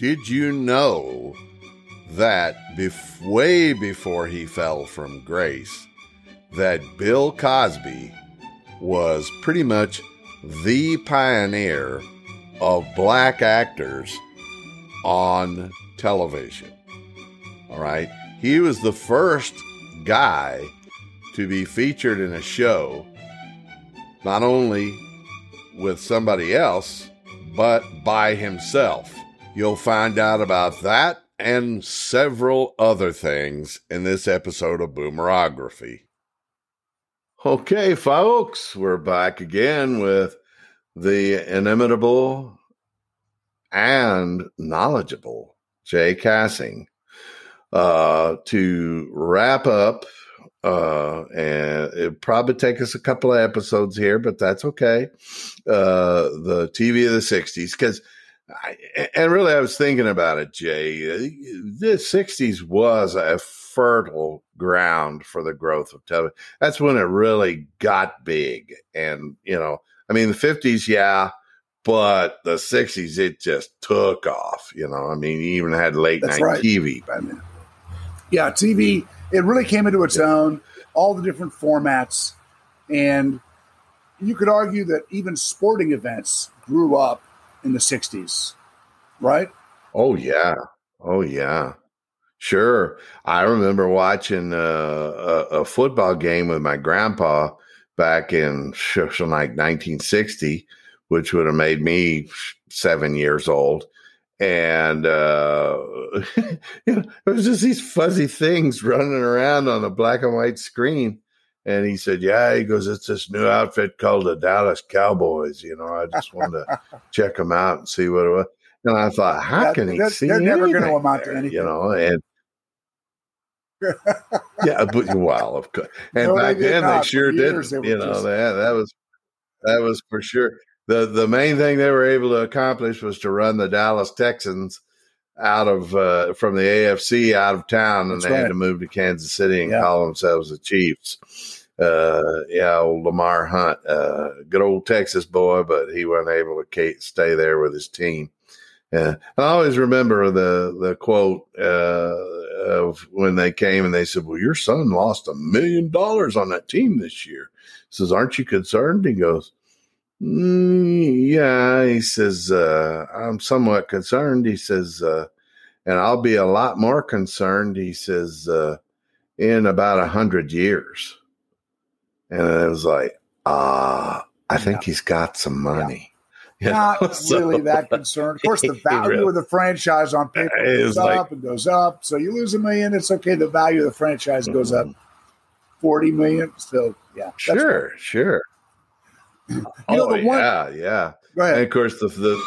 did you know that bef- way before he fell from grace, that Bill Cosby was pretty much the pioneer of black actors on television. All right. He was the first guy to be featured in a show, not only with somebody else, but by himself. You'll find out about that and several other things in this episode of Boomerography. Okay, folks, we're back again with the inimitable and knowledgeable Jay Cassing uh, to wrap up. Uh, and it probably take us a couple of episodes here, but that's okay. Uh, the TV of the '60s, because and really, I was thinking about it, Jay. The '60s was a fertile ground for the growth of television. That's when it really got big, and you know, I mean, the '50s, yeah, but the '60s, it just took off. You know, I mean, you even had late That's night right. TV by then. Yeah, TV. It really came into its yeah. own. All the different formats, and you could argue that even sporting events grew up in the 60s, right? Oh, yeah. Oh, yeah. Sure. I remember watching uh, a, a, football game with my grandpa back in like 1960, which would have made me seven years old. And uh, you know, it was just these fuzzy things running around on a black and white screen. And he said, Yeah, he goes, It's this new outfit called the Dallas Cowboys. You know, I just wanted to check them out and see what it was. And I thought, How yeah, can he see They're never going to amount to anything. You know, and yeah, but well, of course. And no, back then they sure did. You know, just... that that was that was for sure. The the main thing they were able to accomplish was to run the Dallas Texans out of uh, from the AFC out of town, and That's they right. had to move to Kansas City and call themselves the Chiefs. Uh, yeah, old Lamar Hunt, uh, good old Texas boy, but he wasn't able to stay there with his team. Yeah, I always remember the the quote uh, of when they came and they said, "Well, your son lost a million dollars on that team this year." He says, "Aren't you concerned?" He goes, mm, "Yeah." He says, uh, "I'm somewhat concerned." He says, uh, "And I'll be a lot more concerned." He says, uh, "In about a hundred years." And it was like, ah, I think yeah. he's got some money. Yeah. Not so, really that concerned. Of course, the value really, of the franchise on paper goes like, up and goes up. So you lose a million, it's okay. The value of the franchise mm-hmm. goes up mm-hmm. forty million. So yeah, sure, right. sure. you oh, know the one, yeah, yeah. Go ahead. And of course, the the.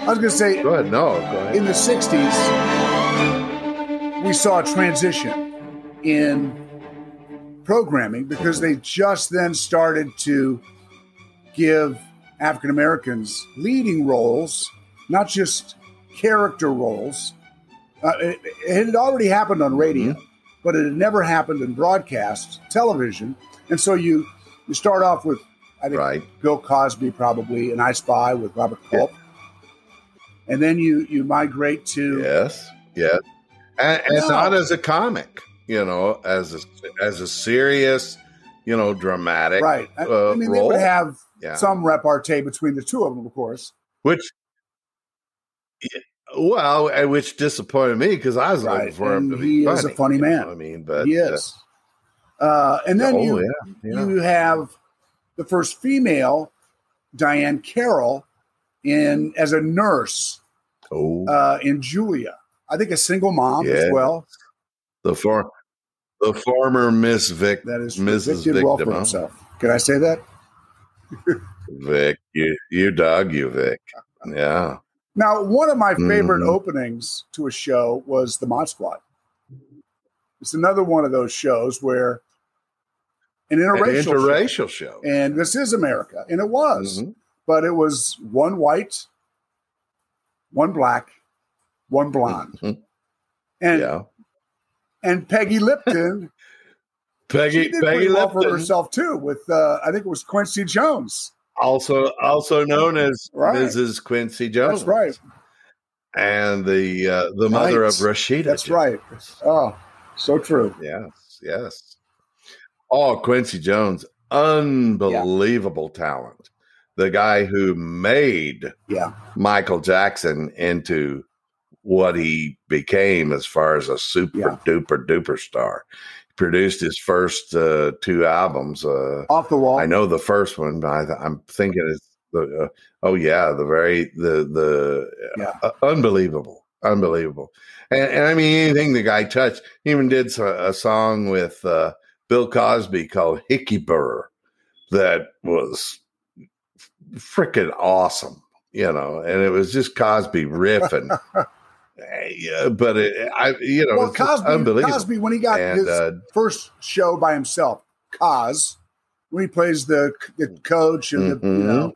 I was going to say. Go ahead. No, go ahead. In the '60s, we saw a transition in programming because they just then started to give African Americans leading roles, not just character roles. Uh, it, it, had already happened on radio, mm-hmm. but it had never happened in broadcast television. And so you you start off with I think right. Bill Cosby probably and I Spy with Robert Culp, yeah. and then you you migrate to yes, yes, and, and no. not as a comic, you know, as a as a serious, you know, dramatic right. I, uh, I mean, role. they would have yeah. some repartee between the two of them, of course. Which, well, which disappointed me because I was right. looking for and him to he be is funny, a funny man. I mean, but he uh, is. Uh, uh, and then oh, you yeah, yeah. you have the first female, Diahann Carroll, in as a nurse. Oh. Uh, in Julia, I think a single mom as well. The for, the former Miss Vic, that is Mrs. Vic did well for himself. Can I say that? Vic, you you dog you Vic. Yeah. Now, one of my favorite mm-hmm. openings to a show was the Mod Squad. It's another one of those shows where an interracial, an interracial show. show. and this is America, and it was, mm-hmm. but it was one white, one black, one blonde, mm-hmm. and yeah. And Peggy Lipton Peggy she did Peggy well for herself too. With uh, I think it was Quincy Jones, also also known as right. Mrs. Quincy Jones. That's right. and the uh, the mother Right. of Rashida. That's right. Oh, so true. Yes, yes. Oh, Quincy Jones, unbelievable talent. The guy who made Yeah. Michael Jackson into what he became as far as a super Yeah. duper duper star. He produced his first uh, two albums. Uh, Off the wall. I know the first one, but I, I'm thinking it's the. Uh, oh yeah, the very the the Yeah. uh, unbelievable, unbelievable, and, and I mean anything the guy touched. He even did a, a song with uh, Bill Cosby called Hikky Burr that was freaking awesome, you know, and it was just Cosby riffing. Yeah, but it, I, you know, well, it's Cosby, unbelievable. Cosby, when he got and his uh, first show by himself, Cos, when he plays the, the coach and the, you Mhm. know,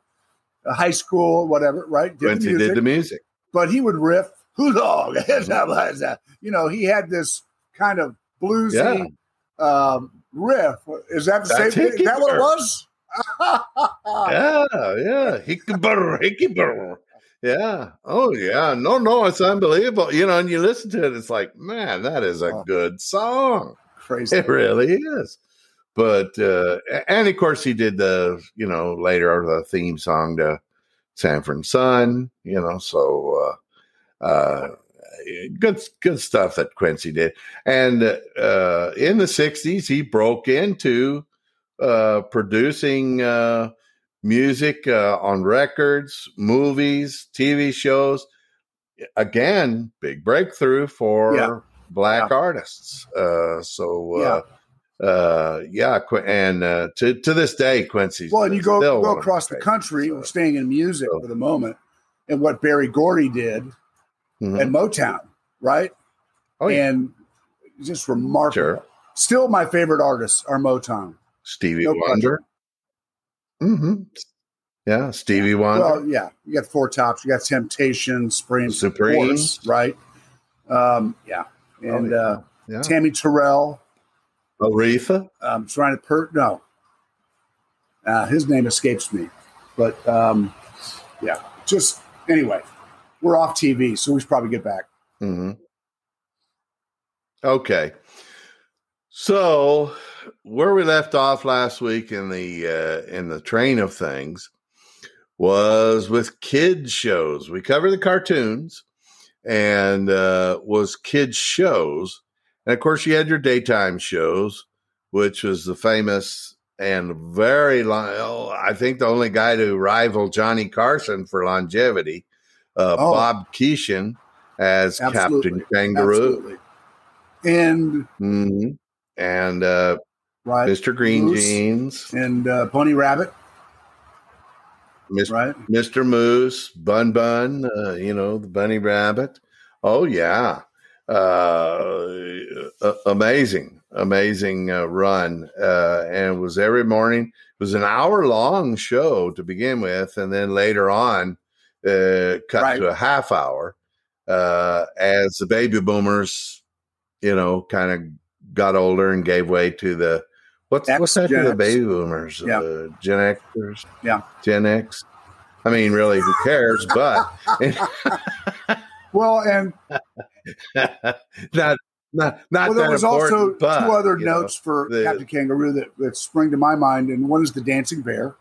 the high school, whatever, right? Did the music, did the music. but he would riff, who dog? you know, he had this kind of bluesy um, riff. Is that the That's same? Is that what it was? yeah, yeah. Hikky burr, hikky burr. Yeah. Oh, yeah. No, no, it's unbelievable. You know, and you listen to it, it's like, man, that is a Oh. good song. Crazy. It really is. But uh and of course he did the, you know, later the theme song to Sanford and Son, you know, so uh uh good good stuff that Quincy did. And uh in the 60s he broke into uh producing uh music uh, on records, movies, TV shows. Again, big breakthrough for Yeah. black Yeah. artists. Uh, so, uh, uh, yeah, and uh, to to this day, Quincy. Well, and you go go across the country, so. staying in music So- for the moment, and what Berry Gordy did Mhm. at Motown, right? Oh, yeah, And just remarkable. sure. Still, my favorite artists are Motown. Stevie No Wonder. Hmm Yeah, Stevie Wonder. Well, yeah, you got Four Tops, you got Temptation, Spring, Supremes. Horse, right? Um, yeah, Oh, and yeah. uh, yeah. Tammi Terrell. Aretha. I'm trying to per no, uh, his name escapes me, but um, yeah, just anyway, we're off TV, so we should probably get back. hmm Okay. So where we left off last week in the uh, in the train of things was with kids shows. We covered the cartoons and uh, was kids shows, and of course you had your daytime shows, which was the famous and very long. Oh, I think the only guy to rival Johnny Carson for longevity, uh, Oh. Bob Keeshan as. Captain Kangaroo. Absolutely. And hmm And uh, right, Mr. Green Moose. Jeans, and uh, Pony Rabbit, Mr. right? Mr. Moose, Bun Bun, uh, you know, the bunny rabbit. Oh, yeah. Uh, amazing, amazing uh, run. Uh, and it was every morning. It was an hour long show to begin with. And then later on, uh, cut Right. to a half hour uh, as the baby boomers, you know, kind of got older and gave way to the. What's, X, what's that to Gen the baby boomers? Yeah. Uh, Gen Xers? Yeah. Gen X. I mean, really, who cares? But Well, and not not not well, there that was also but, two other you know, notes for the- Captain Kangaroo that, that spring to my mind, and one is the dancing bear,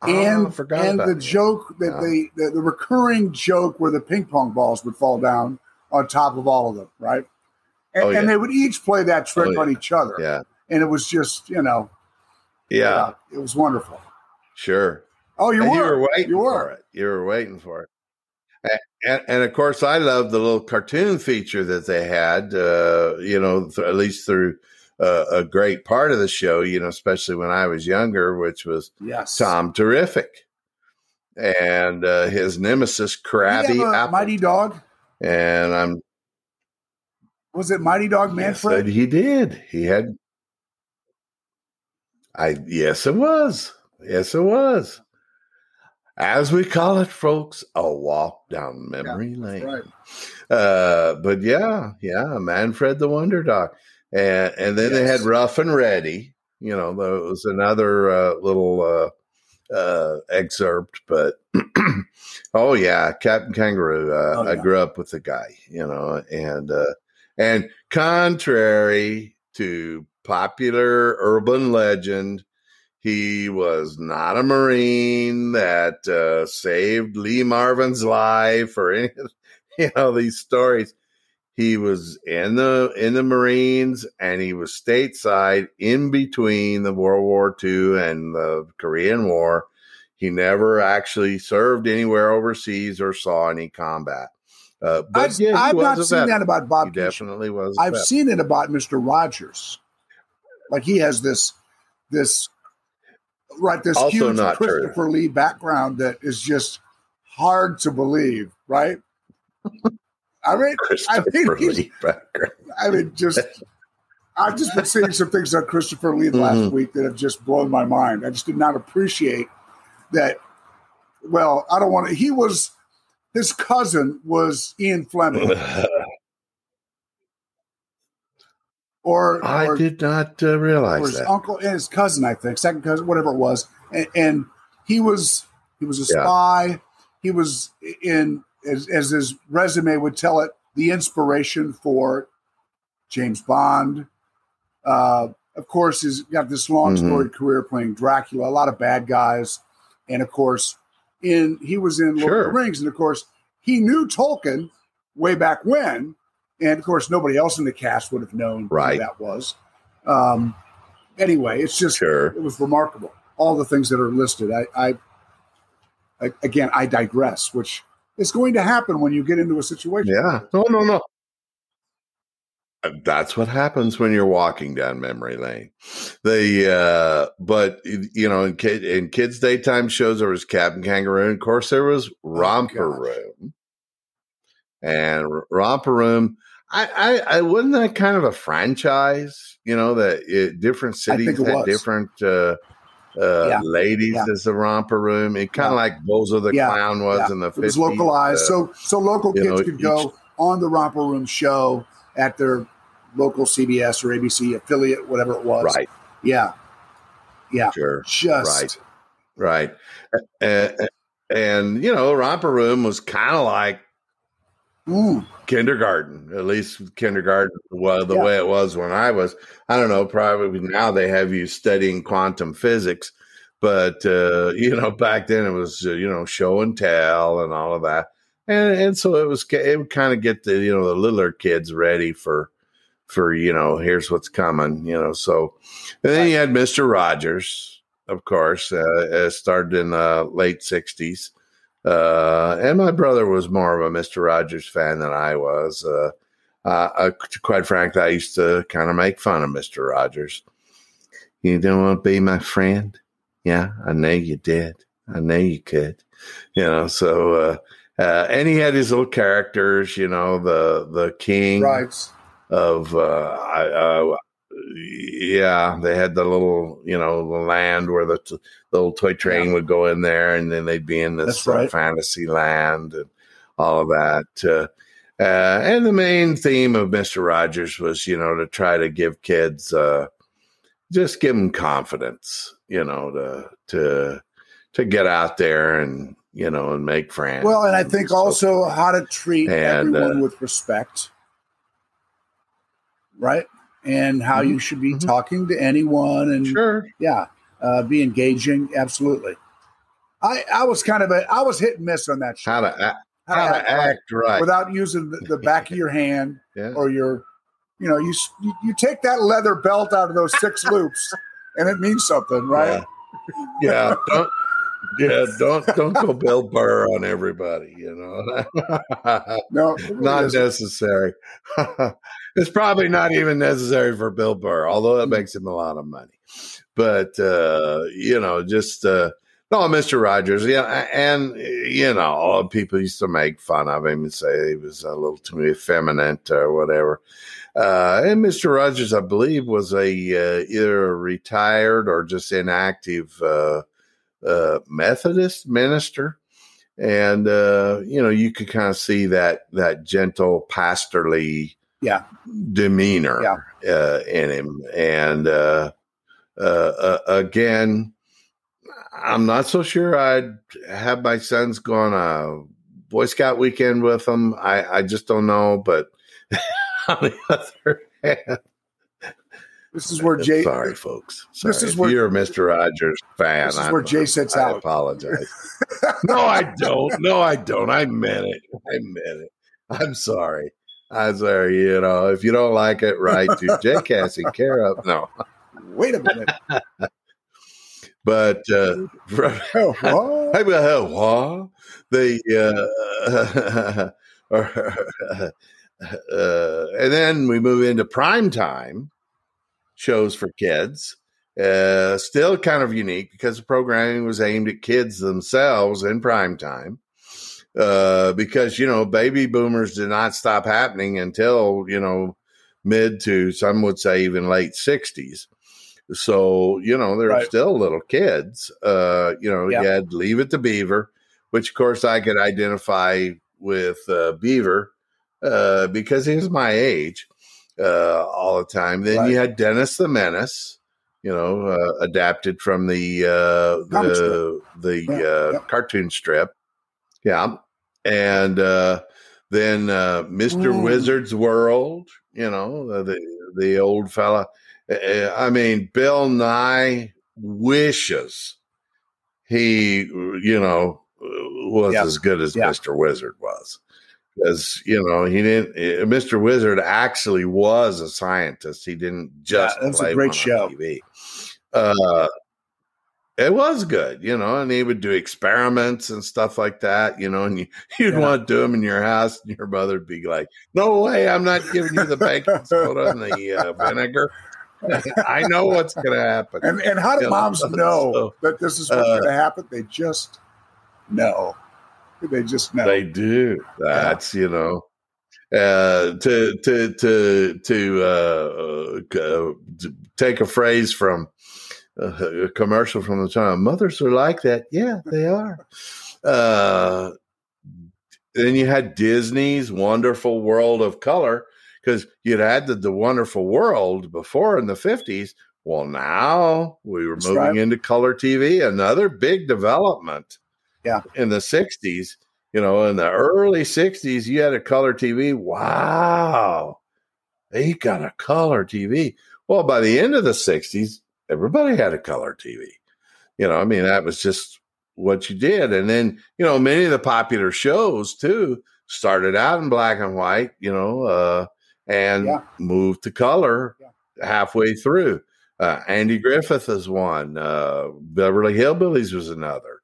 oh, and and the joke that Yeah. they the, the recurring joke where the ping pong balls would fall down on top of all of them, right? And, Oh, yeah. and they would each play that trick Oh, yeah. on each other, Yeah, and it was just you know, yeah, it was wonderful. sure. Oh, you and were, you were waiting you for it. You were waiting for it. And, and, of course, I love the little cartoon feature that they had. Uh, you know, th- at least through uh, a great part of the show. You know, especially when I was younger, which was yes, Tom Terrific and uh, his nemesis Krabby Apple. Mighty Dog. and I'm Was it Mighty Dog Manfred? that he did. He had. I yes, it was. Yes, it was. As we call it, folks, a walk down memory lane. right. Uh, but yeah, yeah, Manfred the Wonder Dog, and and then they had Ruff and Reddy. You know, there was another uh, little uh, uh, excerpt, but oh yeah, Captain Kangaroo. Uh, Oh, I grew up with the guy, you know, and uh, and contrary to popular urban legend, he was not a Marine that uh, saved Lee Marvin's life or any, of- you know, these stories. He was in the in the Marines, and he was stateside in between the World War II and the Korean War. He never actually served anywhere overseas or saw any combat. Uh, but I've, yeah, I've not seen that about Bob. Keeshan. definitely was. I've seen it about Mister Rogers. Like he has this this right this Also huge not true. Christopher Lee background that is just hard to believe, right? I mean, Christopher think he's- Lee background. I mean, just I've just been seeing some things on Christopher Lee last Mhm. week that have just blown my mind. I just did not appreciate that. Well, I don't want to. He was his cousin was Ian Fleming, or I or, did not uh, realize his that. uncle and his cousin, I think, second cousin, whatever it was, and, and he was he was a Yeah. spy. He was in as, as his resume would tell it, the inspiration for James Bond. Uh, of course, he's got this long Mhm. storied career playing Dracula, a lot of bad guys, and of course, in he was in Lord of the Rings, and of course, he knew Tolkien way back when, and of course, nobody else in the cast would have known Right. who that was. Um, anyway, it's just Sure. it was remarkable. All the things that are listed. I, I, I again, I digress, which is going to happen when you get into a situation. Yeah. No, no, no. Uh, That's what happens when you're walking down memory lane. The uh but you know in kid in kids daytime shows there was Captain Kangaroo. And of course there was Romper gosh. Room. And Romper Room I, I I wasn't that kind of a franchise, you know, that it, different cities it had was. different uh uh, Yeah. ladies Yeah. as the romper room. It kind of Yeah. like Bozo the. Clown was in the It was localized, uh, so so local kids know, could go on the Romper Room show at their local CBS or ABC affiliate, whatever it was. right, Yeah. Yeah. sure. Just Right. Uh, and, you know, Romper Room was kind of like mm, kindergarten, at least kindergarten, well, the Yeah. way it was when I was. I don't know, probably now they have you studying quantum physics. But, uh, you know, back then it was, uh, you know, show and tell and all of that. And, and so it was, it would kind of get the, you know, the littler kids ready for, for, you know, here's what's coming, you know. So, and then you had Mr. Rogers, of course, uh, uh, started in the late 60s. Uh, and my brother was more of a Mr. Rogers fan than I was. Uh, uh, uh, quite frankly, I used to kind of make fun of Mr. Rogers. You don't want to be my friend? Yeah, I know you did. I know you could. You know, so, and he had his little characters, you know, the, the king right. Of uh, I, uh yeah they had the little you know the land where the, t- the little toy train would go in there and then they'd be in this right. fantasy land and all of that uh, uh, and the main theme of mr rogers was you know to try to give kids uh, just give them confidence you know to to to get out there and you know and make friends Well, and I think also how to treat And, everyone uh, with respect, right? And how you should be Mhm. talking to anyone, and sure yeah, uh, be engaging. Absolutely. I I was kind of a I was hit and miss on that show. how to act, How how to to act right act right without using the, the back of your hand yeah or your, you know, you s- you, you take that leather belt out of those six loops, and it means something, right? Yeah. yeah. Don't yeah, don't don't go Bill Burr on everybody, you know. No, not isn't. necessary. It's probably not even necessary for Bill Burr, although that Mm. makes him a lot of money. But uh, you know, just uh no, Mr. Rogers, yeah, and you know, people used to make fun of him and say he was a little too effeminate or whatever. Uh, and Mr. Rogers, I believe, was a uh, either a retired or just inactive uh, uh, Methodist minister, and uh, you know you could kind of see that that gentle pastorly Yeah. demeanor Yeah. uh, in him, and uh, uh, uh, again. I'm not so sure I'd have my sons go on a Boy Scout weekend with them. I, I just don't know. But on the other hand, this is where Jay. Sorry, folks. Sorry. This is if where you're a Mr. Rogers fan. This is I'm- where Jay sits I out. apologize. no, I don't. No, I don't. I meant it. I meant it. I'm sorry. I'm sorry. You know, if you don't like it, write to Jay Cassie, care of. No, Wait a minute. but uh, what? Hey, what? The uh, uh, and then we move into prime time shows for kids. Uh, still kind of unique because the programming was aimed at kids themselves in prime time. Uh, because you know, baby boomers did not stop happening until you know mid to some would say even late sixties. So you know, they're Right. still little kids. Uh, you know, Yeah. you had Leave It to Beaver, which of course I could identify with uh, Beaver uh, because he was my age uh, all the time. Then you had Dennis the Menace, you know, uh, adapted from the uh, the the uh, cartoon strip. Yeah, and uh, then uh, Mister Mm. Wizard's World, you know, the the old fella. Uh, I mean, Bill Nye wishes he, you know, was Yeah. as good as Yeah. Mister Wizard was, because you know he didn't. Mister Wizard actually was a scientist. He didn't just Yeah, that's a great show. TV. Uh, it was good, you know, and he would do experiments and stuff like that, you know, and you, you'd Yeah. want to do them in your house, and your mother'd be like, "No way, I'm not giving you the baking soda and the uh, vinegar. I know what's going to happen." And and how do Yeah, moms know so, that this is what's uh, going to happen? They just know. They just know. They do. That's you know, uh, to to to to uh, uh, to take a phrase from uh, a commercial from the time. Mothers are like that. Yeah, they are. Uh, then you had Disney's Wonderful World of Color because you'd had the, the Wonderful World before in the fifties. Well, now we were That's moving right. into color TV, another big development. Yeah. in the '60s, you know, in the early '60s, you had a color TV. Wow, they got a color TV. Well, by the end of the '60s, everybody had a color TV. You know, I mean, that was just what you did. And then, you know, many of the popular shows too started out in black and white, you know, uh, and Yeah. moved to color Yeah. halfway through. Uh, Andy Griffith is one. Uh, Beverly Hillbillies was another.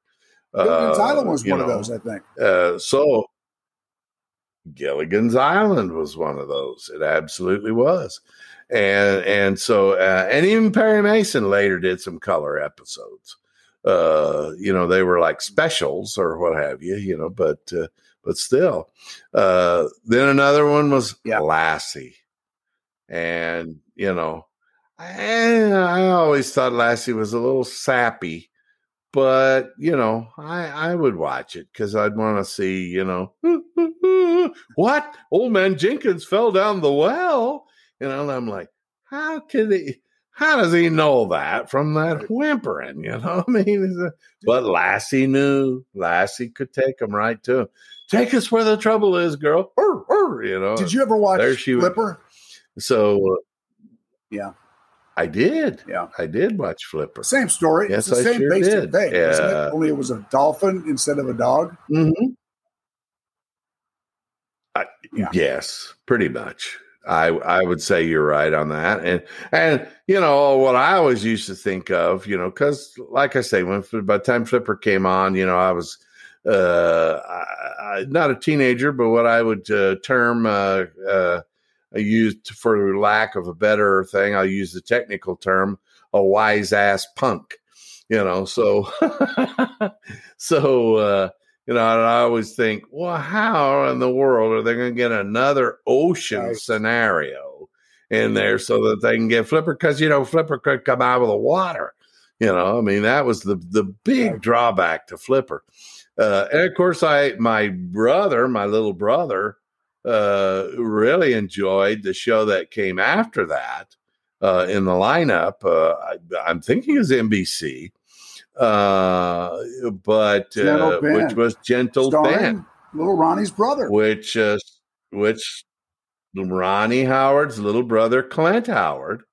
Gilligan's Uh, Island was one of those, I think. uh, so Gilligan's Island was one of those. It absolutely was. And and so uh, and even Perry Mason later did some color episodes. Uh, you know, they were like specials or what have you, you know, but uh, but still. Uh, then another one was Yeah. Lassie. And, you know, I, I always thought Lassie was a little sappy but you know i i would watch it because i'd want to see you know what old man jenkins fell down the well you know and i'm like how could he how does he know that from that whimpering you know i mean but lassie knew lassie could take him right to him take us where the trouble is girl Urr, urr, you know Did you ever watch there she was. Flipper? so uh, Yeah. i did Yeah. i did watch flipper Same story. Yes, it's the I same sure basic did. thing, Yeah. it? Only it was a dolphin instead of a dog. Mm-hmm. I, Yeah. Yes, pretty much. I I would say you're right on that, and and you know what I always used to think of, you know, because like I say, when by the time Flipper came on, you know, I was uh I, I, not a teenager, but what I would uh, term uh, uh used for lack of a better thing, I'll use the technical term a wise ass punk, you know. So so uh you know, and I always think, well, how in the world are they going to get another ocean Right. scenario in there so that they can get Flipper? Because you know, Flipper could come out of the water. You know, I mean, that was the the big Right. drawback to Flipper. Uh, and of course, I my brother, my little brother, uh, really enjoyed the show that came after that uh, in the lineup. Uh, I, I'm thinking it was NBC uh, but uh, which was Gentle Starring Ben, little Ronnie's brother. which uh, which Ronnie Howard's little brother Clint Howard.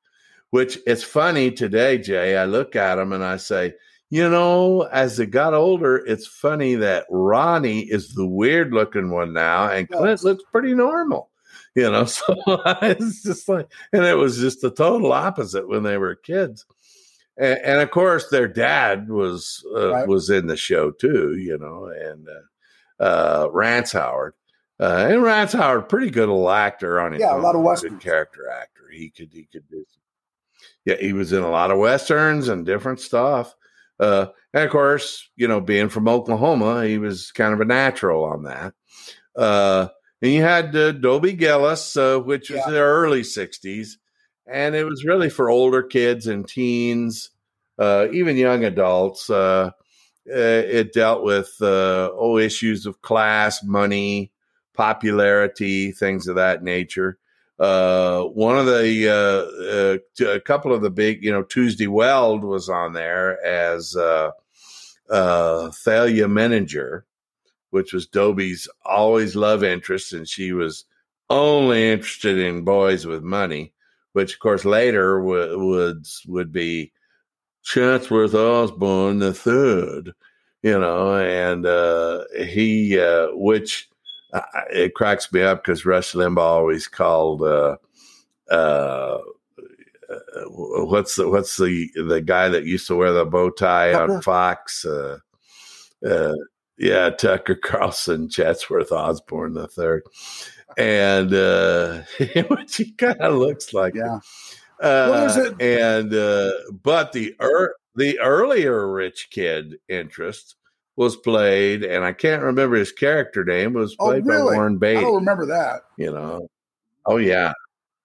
Which it's funny today, Jay. I look at him and I say, you know, as they got older, it's funny that Ronnie is the weird looking one now, and Clint looks pretty normal. You know, so it's just like, and it was just the total opposite when they were kids. And, and of course, their dad was uh, Right. was in the show too. You know, and uh, uh, Rance Howard, uh, and Rance Howard, pretty good little actor on his Yeah, a lot of good character actor. He could he could do. Yeah, he was in a lot of westerns and different stuff. Uh, and of course, you know, being from Oklahoma, he was kind of a natural on that. Uh, and you had uh, Dobie Gillis, uh, which was Yeah. in the early '60s, and it was really for older kids and teens, uh, even young adults. Uh, uh, it dealt with uh, oh issues of class, money, popularity, things of that nature. Uh, one of the uh, a couple of the big, you know, Tuesday Weld was on there as Thalia Menninger, which was Dobie's always love interest, and she was only interested in boys with money, which of course later w- would would be Chatsworth Osborne the third, you know, and uh, he, uh, which uh, it cracks me up because Rush Limbaugh always called, uh, uh, uh, what's the what's the the guy that used to wear the bow tie on Fox? Uh, uh, yeah, Tucker Carlson, Chatsworth Osborne the third, and uh, which he kind of looks like. Yeah. Uh, and uh, but the er, the earlier rich kid interest was played, and I can't remember his character name. Was Oh, played really? by Warren I Beatty. don't remember that. You know, oh yeah,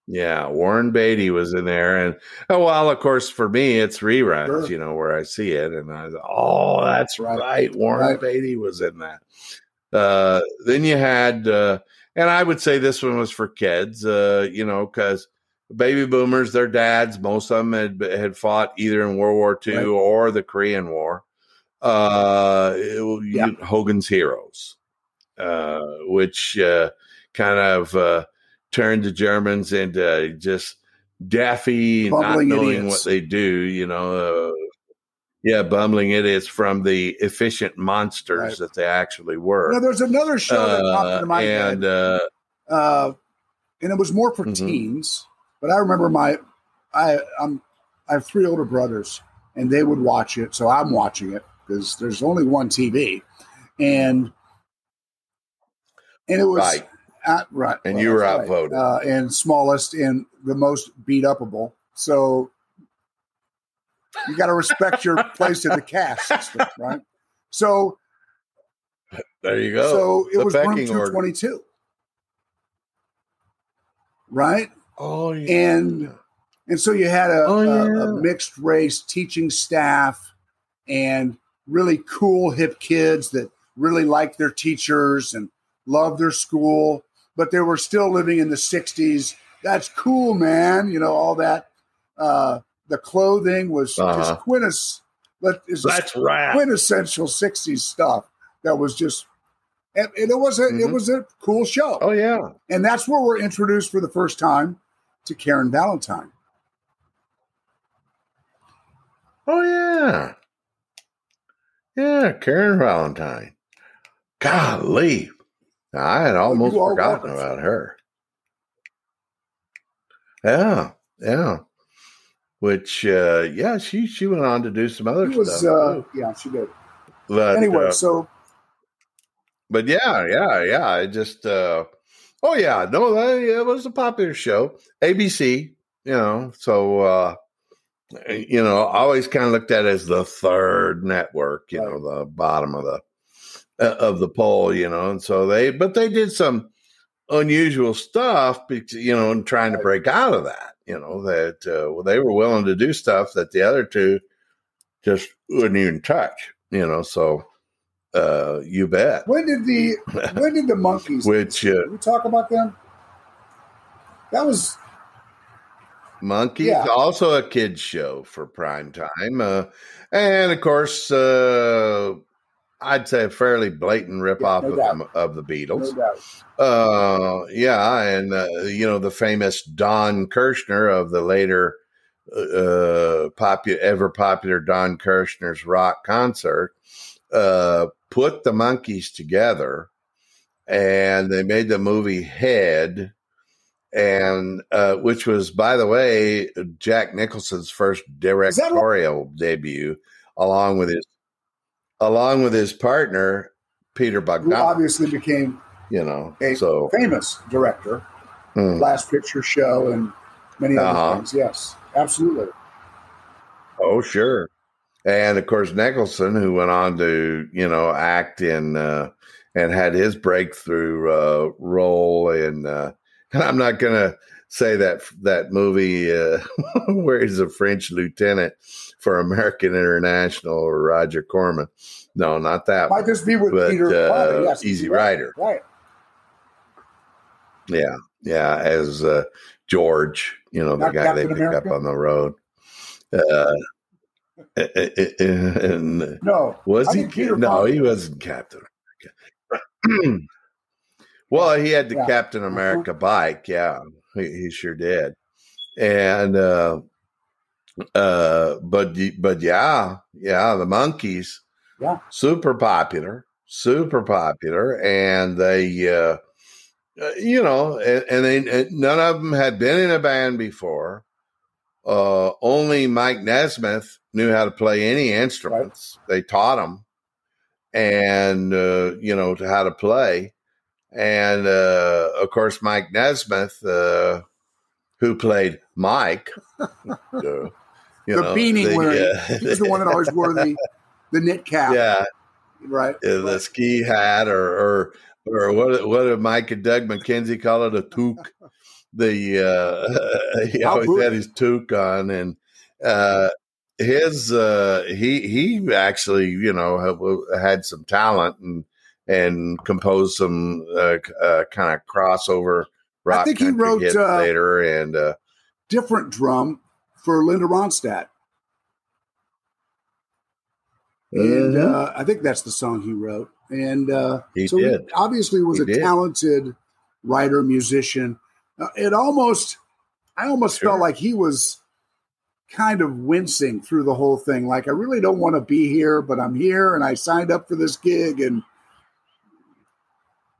yeah. Warren Beatty was in there, and oh well, of course, for me, it's reruns. Sure. You know, where I see it, and I, oh, that's Right. right. Warren Right. Beatty was in that. Uh, then you had, uh, and I would say this one was for kids. Uh, you know, because baby boomers, their dads, most of them had had fought either in World War II Right. or the Korean War. Uh, it- Yeah. Hogan's Heroes, uh, which uh, kind of uh, turned the Germans into just daffy, Bumbling not knowing idiots. what they do. You know, uh, yeah, bumbling idiots from the efficient monsters Right. that they actually were. Now, there's another show that popped Uh, into my and head, uh, uh, and it was more for Mhm. teens. But I remember my, I I'm, I have three older brothers, and they would watch it, so I'm watching it because there's only one TV, and and it was Right. at- right, And you were outvoted. uh, and smallest and the most beat upable. So you got to respect your place in the caste system, right? So there you go. so it The was room pecking order. 222. Right? Oh yeah. And and so you had a, Oh, a- yeah. a mixed race teaching staff and really cool hip kids that really liked their teachers and loved their school, but they were still living in the 60s. That's cool, man. You know, all that. Uh, the clothing was Uh-huh. just quintess, is That's quintessential 60s stuff that was just and, it was a it Mhm. was a cool show. Oh yeah. And that's where we're introduced for the first time to Karen Valentine. Oh yeah. Yeah, Karen Valentine. Golly. I had almost forgotten about her. Yeah, yeah. Which uh yeah, she she went on to do some other He was stuff. uh yeah, she did. But, Anyway, uh, so but yeah, yeah, yeah. I just uh oh yeah, no, that, it was a popular show. ABC, you know, so uh you know, I always kind of looked at it as the third network, you know, the bottom of the uh, of the poll, you know, and so they but they did some unusual stuff because you know, and trying to break out of that, you know, that uh, well, they were willing to do stuff that the other two just wouldn't even touch, you know, so uh you bet. when did the when did the Monkees Which uh, Did we talk about them? That was Monkees, Yeah. also a kids show for prime time, uh, and of course, uh, I'd say a fairly blatant ripoff no of, the, of the Beatles. No. Uh, yeah, and uh, you know the famous Don Kirshner of the later uh, popular, ever popular Don Kirshner's rock concert, uh, put the Monkees together, and they made the movie Head, and uh, which was, by the way, Jack Nicholson's first directorial debut, along with his along with his partner Peter Who Bogdanovich. obviously became You know, a so famous director, hmm. Last Picture Show, and many other Uh-huh. things. Yes, absolutely. Oh, sure. And of course, Nicholson, who went on to, you know, act in uh, and had his breakthrough uh, role in, uh, and I'm not going to say that that movie uh, where he's a French lieutenant for American International or Roger Corman. No, not that Might one. this be with But, Peter uh, Parker? Yes, Easy Rider. Right. Yeah, yeah, as uh, George, you know, the Not guy they Captain pick up on the road. Uh, and No. Was I he? Peter no, Parker- he wasn't Captain America. well, he had the Yeah. Captain America bike. Yeah, he, sure did. And uh, uh, but but yeah, yeah, the Monkees, Yeah. super popular, super popular, and they, uh, uh, you know, and, and they and none of them had been in a band before. Uh, only Mike Nesmith knew how to play any instruments. They taught him, and uh, you know to how to play, and uh, of course Mike Nesmith, uh, who played Mike, uh, you The know, beanie the, wearing. He was the one that always wore the the knit cap. yeah, Right. the ski hat or or or what what did Mike and Doug McKenzie call it a toque? The uh, he always had his toque on, and uh, his uh, he he actually you know had, had some talent and and composed some uh, uh, kind of crossover rock I think he wrote, uh, later, and uh, Different drum for Linda Ronstadt. And Mhm. uh, I think that's the song he wrote. And uh, He so did. he obviously was He a did. talented writer, musician. Uh, it almost, I almost Sure. felt like he was kind of wincing through the whole thing. Like, I really don't want to be here, but I'm here and I signed up for this gig. And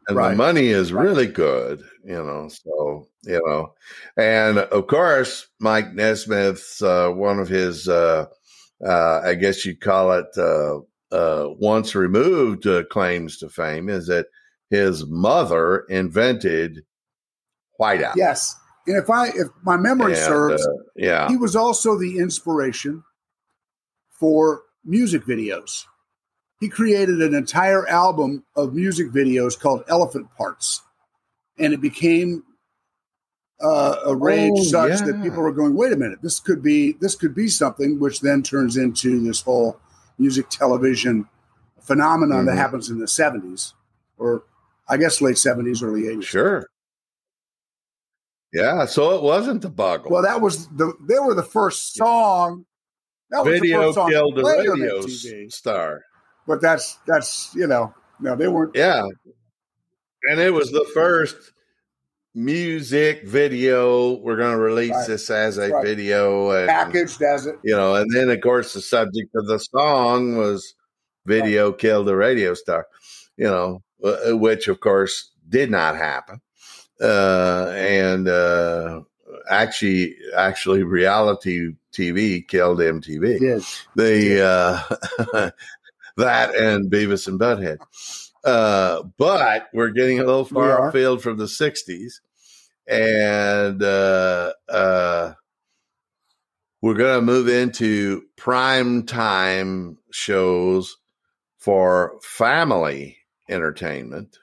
and Right. the money is Right. really good, you know. So you know, and of course, Mike Nesmith's uh, one of his, uh, uh, I guess you'd call it, uh, uh, once removed uh, claims to fame is that his mother invented whiteout. yes. And if I, if my memory And, serves, yeah, he was also the inspiration for music videos. He created an entire album of music videos called Elephant Parts, and it became uh, a rage Oh, such yeah. that people were going, "Wait a minute, this could be this could be something," which then turns into this whole music television phenomenon that Mhm. happens in the '70s, or I guess late '70s, early '80s. sure. Yeah, so it wasn't the Buggles. Well, that was the they were the first song. That was the video first song killed the radio star. But that's that's you know no they weren't Yeah. And it was the first music video. We're going to release Right. this as a Right. video. And, packaged as it. You know, and then, of course, the subject of the song was Video Killed the Radio Star, you know, uh, which, of course, did not happen. Uh, and uh, actually, actually, reality TV killed MTV Yes. the uh, that and Beavis and Butthead. Uh, but we're getting a little far afield from the '60s, and uh, uh, we're going to move into prime time shows for family entertainment,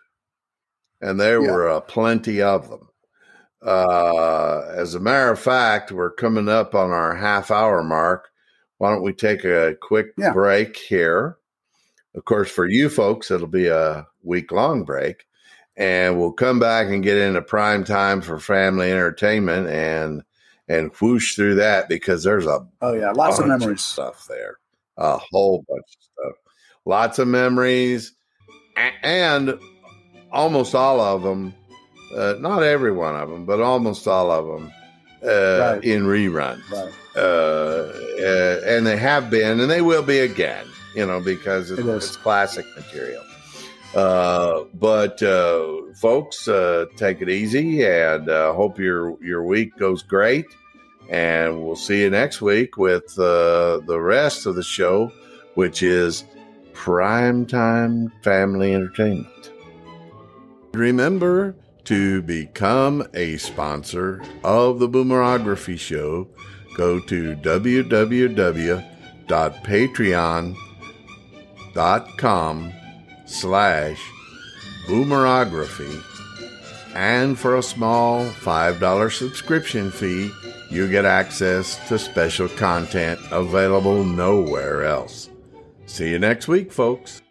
and there Yeah. were uh, plenty of them. Uh, as a matter of fact, we're coming up on our half hour mark. Why don't we take a quick Yeah. break here? Of course, for you folks, it'll be a week long break. And we'll come back and get into prime time for family entertainment and and whoosh through that because there's a oh yeah, lots of memories. stuff there, a whole bunch of stuff, lots of memories, and almost all of them, uh, not every one of them, but almost all of them uh, Right. in reruns Right. uh, uh, and they have been, and they will be again. You know, because it's, It is. it's classic material. Uh, but uh, folks, uh, take it easy, and uh, hope your your week goes great. And we'll see you next week with uh, the rest of the show, which is primetime family entertainment. Remember to become a sponsor of the Boomerography Show. Go to www.patreon.com slash boomerography. And for a small $5 subscription fee you get access to special content available nowhere else. See you next week folks